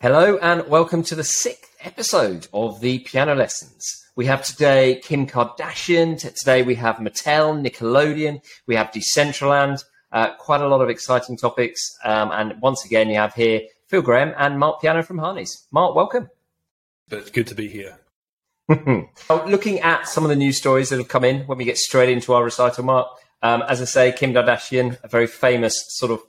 Hello and welcome to the sixth episode of the Piano Lessons. We have today Kim Kardashian. Today we have Mattel, Nickelodeon. We have Decentraland. Uh, quite a lot of exciting topics. Um, and once again, you have here Phil Graham and Marc Piano from Harneys. Marc, welcome. It's good to be here. Looking at some of the news stories that have come in when we get straight into our recital, Marc. Um, as I say, Kim Kardashian, a very famous sort of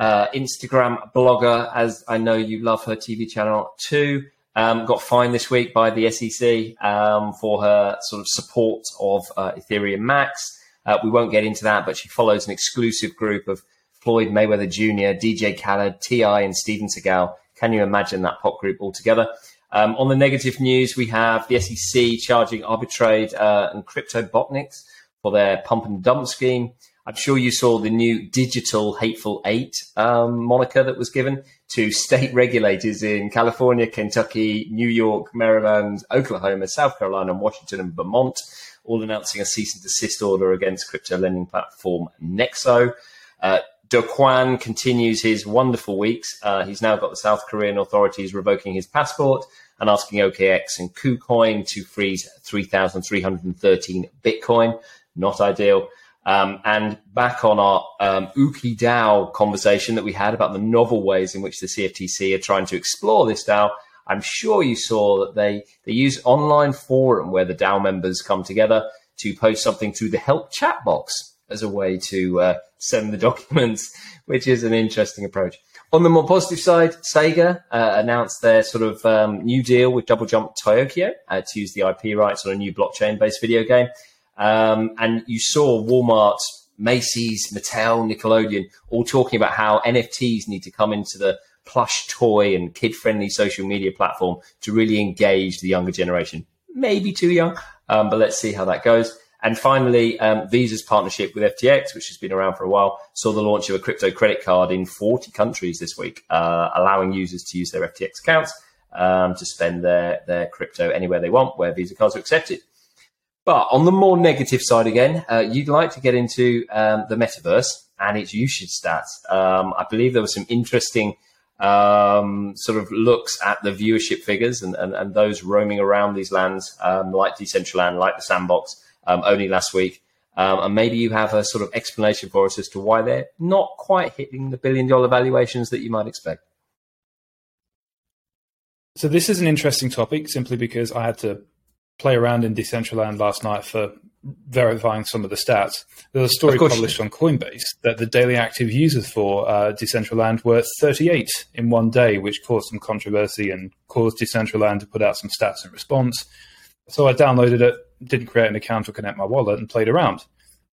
uh, Instagram blogger, as I know you love her TV channel too. Um, got fined this week by the SEC um, for her sort of support of uh, Ethereum Max. Uh, we won't get into that, but she follows an exclusive group of Floyd Mayweather Jr., DJ Khaled, T.I., and Steven Seagal. Can you imagine that pop group altogether? Um, on the negative news, we have the SEC charging Arbitrade uh, and Cryptobontix for their pump and dump scheme. I'm sure you saw the new digital hateful eight um, moniker that was given to state regulators in California, Kentucky, New York, Maryland, Oklahoma, South Carolina, and Washington, and Vermont, all announcing a cease and desist order against crypto lending platform Nexo. Uh, Do Kwon continues his wonderful weeks. Uh, he's now got the South Korean authorities revoking his passport and asking OKX and KuCoin to freeze 3,313 Bitcoin. Not ideal. Um, and back on our um, Ooki DAO conversation that we had about the novel ways in which the CFTC are trying to explore this DAO, I'm sure you saw that they, they use online forum where the DAO members come together to post something through the help chat box as a way to uh, send the documents, which is an interesting approach. On the more positive side, Sega uh, announced their sort of um, new deal with Double Jump Tokyo uh, to use the IP rights on a new blockchain based video game. Um, and you saw Walmart, Macy's, Mattel, Nickelodeon all talking about how NFTs need to come into the plush toy and kid friendly social media platform to really engage the younger generation. Maybe too young, um, but let's see how that goes. And finally, um, Visa's partnership with FTX, which has been around for a while, saw the launch of a crypto credit card in 40 countries this week, uh, allowing users to use their FTX accounts um, to spend their, their crypto anywhere they want, where Visa cards are accepted. But on the more negative side again, uh, you'd like to get into um, the metaverse and its usage stats. Um, I believe there were some interesting um, sort of looks at the viewership figures and, and, and those roaming around these lands, um, like Decentraland, like the Sandbox, um, only last week. Um, and maybe you have a sort of explanation for us as to why they're not quite hitting the billion dollar valuations that you might expect. So this is an interesting topic simply because I had to play around in Decentraland last night for verifying some of the stats. There was a story published on Coinbase that the daily active users for uh, Decentraland were 38 in one day, which caused some controversy and caused Decentraland to put out some stats in response. So I downloaded it, didn't create an account or connect my wallet, and played around.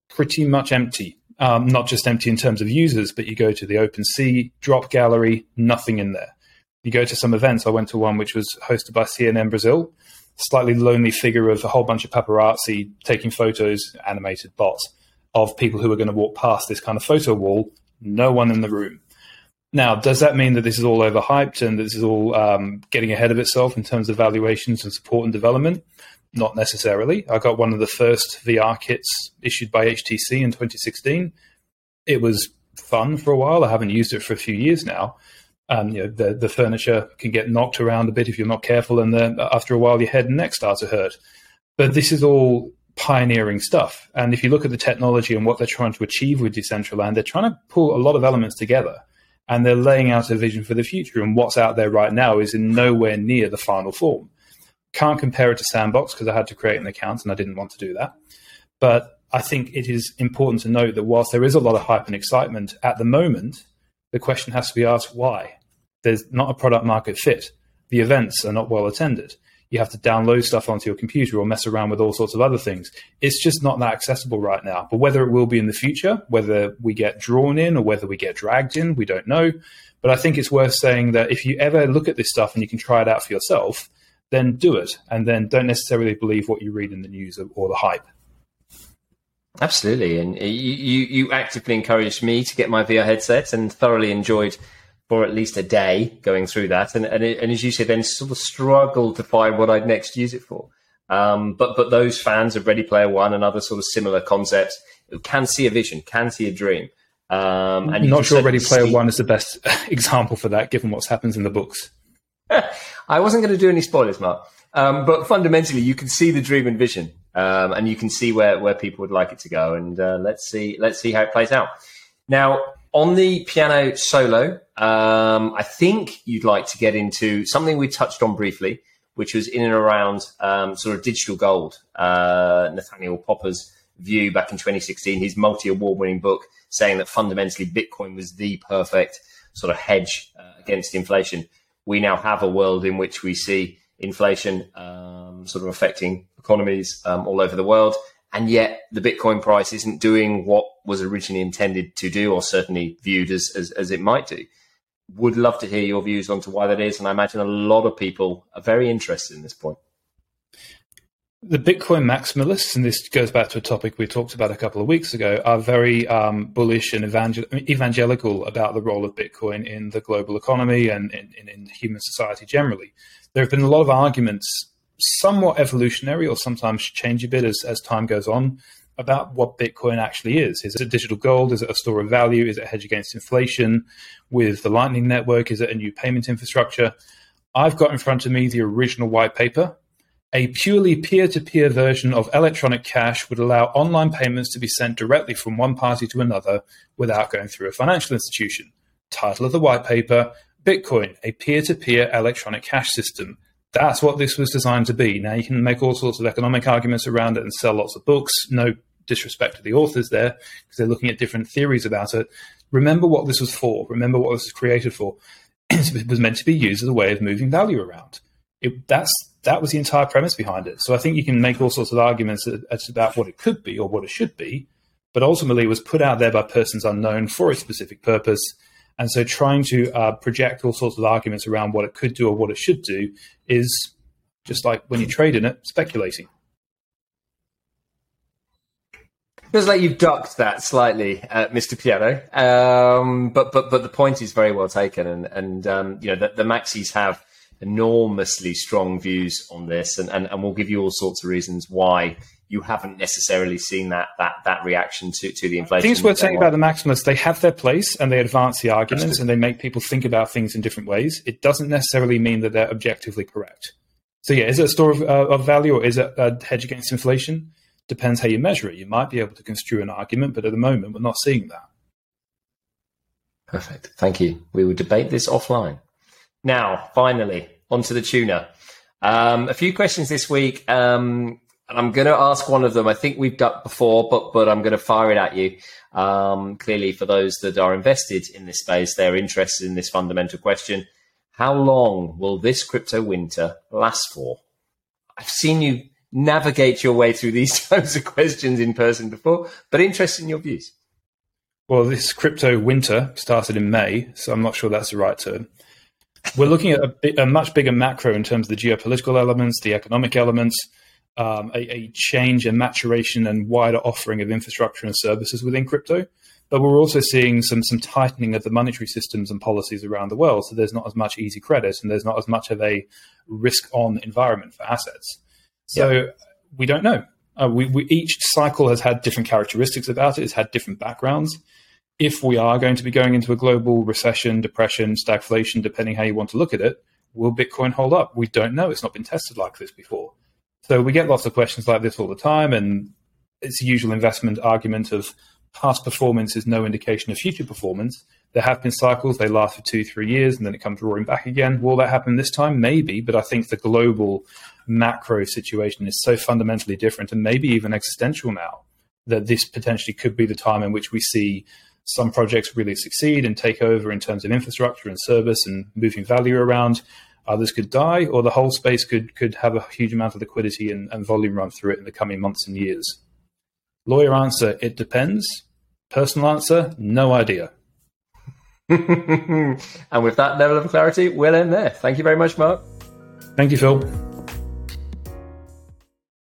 Pretty much empty. Um, not just empty in terms of users, but you go to the OpenSea drop gallery, nothing in there. You go to some events. I went to one which was hosted by CNN Brazil slightly lonely figure of a whole bunch of paparazzi taking photos, animated bots, of people who are going to walk past this kind of photo wall. No one in the room. Now, does that mean that this is all overhyped and this is all um, getting ahead of itself in terms of valuations and support and development? Not necessarily. I got one of the first VR kits issued by HTC in 2016. It was fun for a while. I haven't used it for a few years now and you know, the the furniture can get knocked around a bit if you're not careful, and then after a while your head and neck start to hurt. But this is all pioneering stuff, and if you look at the technology and what they're trying to achieve with Decentraland, they're trying to pull a lot of elements together, and they're laying out a vision for the future. And what's out there right now is in nowhere near the final form. Can't compare it to Sandbox because I had to create an account and I didn't want to do that, but I think it is important to note that whilst there is a lot of hype and excitement at the moment, the question has to be asked why there's not a product market fit. The events are not well attended. You have to download stuff onto your computer or mess around with all sorts of other things. It's just not that accessible right now. But whether it will be in the future, whether we get drawn in or whether we get dragged in, we don't know. But I think it's worth saying that if you ever look at this stuff and you can try it out for yourself, then do it. And then don't necessarily believe what you read in the news or the hype. Absolutely. And you, you, actively encouraged me to get my VR headset and thoroughly enjoyed for at least a day going through that, and and, it, and as you say, then sort of struggle to find what I'd next use it for. Um, but but those fans of Ready Player One and other sort of similar concepts can see a vision, can see a dream. Um, and not sure Ready Player see... One is the best example for that, given what's happens in the books. I wasn't going to do any spoilers, Marc. Um, but fundamentally, you can see the dream and vision, um, and you can see where, where people would like it to go. And uh, let's see let's see how it plays out. Now, on the piano solo, um, I think you'd like to get into something we touched on briefly, which was in and around um, sort of digital gold. Uh, Nathaniel Popper's view back in 2016, his multi award winning book, saying that fundamentally Bitcoin was the perfect sort of hedge uh, against inflation. We now have a world in which we see inflation um, sort of affecting economies um, all over the world. And yet the Bitcoin price isn't doing what was originally intended to do, or certainly viewed as, as, as it might do. Would love to hear your views onto why that is. And I imagine a lot of people are very interested in this point. The Bitcoin maximalists, and this goes back to a topic we talked about a couple of weeks ago, are very um, bullish and evangel- evangelical about the role of Bitcoin in the global economy and in, in, in, human society generally. There have been a lot of arguments, somewhat evolutionary or sometimes change a bit as, as time goes on, about what Bitcoin actually is. Is it digital gold? Is it a store of value? Is it a hedge against inflation? With the Lightning Network, is it a new payment infrastructure? I've got in front of me the original white paper a purely peer to peer version of electronic cash would allow online payments to be sent directly from one party to another without going through a financial institution. Title of the white paper Bitcoin, a peer to peer electronic cash system. That's what this was designed to be. Now, you can make all sorts of economic arguments around it and sell lots of books. No disrespect to the authors there, because they're looking at different theories about it. Remember what this was for. Remember what this was created for. it was meant to be used as a way of moving value around. It, that's that was the entire premise behind it. So I think you can make all sorts of arguments about what it could be or what it should be, but ultimately it was put out there by persons unknown for a specific purpose. And so trying to uh, project all sorts of arguments around what it could do or what it should do is just like when you trade in it, speculating. Feels like you've ducked that slightly, uh, Mr. Piano, um, but but but the point is very well taken, and and um, you know the, the maxis have enormously strong views on this, and, and, and we'll give you all sorts of reasons why you haven't necessarily seen that that that reaction to, to the inflation. Things worth saying about the maximalists. They have their place and they advance the arguments and they make people think about things in different ways. It doesn't necessarily mean that they're objectively correct. So yeah, is it a store of, uh, of value or is it a hedge against inflation? Depends how you measure it. You might be able to construe an argument, but at the moment we're not seeing that. Perfect. Thank you. We will debate this offline. Now, finally, onto the tuna. Um, a few questions this week, um, I'm going to ask one of them. I think we've done before, but but I'm going to fire it at you. Um, clearly, for those that are invested in this space, they're interested in this fundamental question: How long will this crypto winter last for? I've seen you navigate your way through these types of questions in person before, but interested in your views. Well, this crypto winter started in May, so I'm not sure that's the right term. We're looking at a, a, much bigger macro in terms of the geopolitical elements, the economic elements, um, a, a, change and maturation and wider offering of infrastructure and services within crypto. But we're also seeing some some tightening of the monetary systems and policies around the world. So there's not as much easy credit and there's not as much of a risk on environment for assets. So yeah. we don't know. Uh, we, we, each cycle has had different characteristics about it. It's had different backgrounds if we are going to be going into a global recession, depression, stagflation, depending how you want to look at it, will Bitcoin hold up? We don't know. It's not been tested like this before. So we get lots of questions like this all the time, and it's the usual investment argument of past performance is no indication of future performance. There have been cycles, they last for two, three years, and then it comes roaring back again. Will that happen this time? Maybe, but I think the global macro situation is so fundamentally different and maybe even existential now that this potentially could be the time in which we see some projects really succeed and take over in terms of infrastructure and service and moving value around. Others could die, or the whole space could could have a huge amount of liquidity and, and volume run through it in the coming months and years. Lawyer answer: It depends. Personal answer: No idea. and with that level of clarity, we'll end there. Thank you very much, Marc. Thank you, Phil.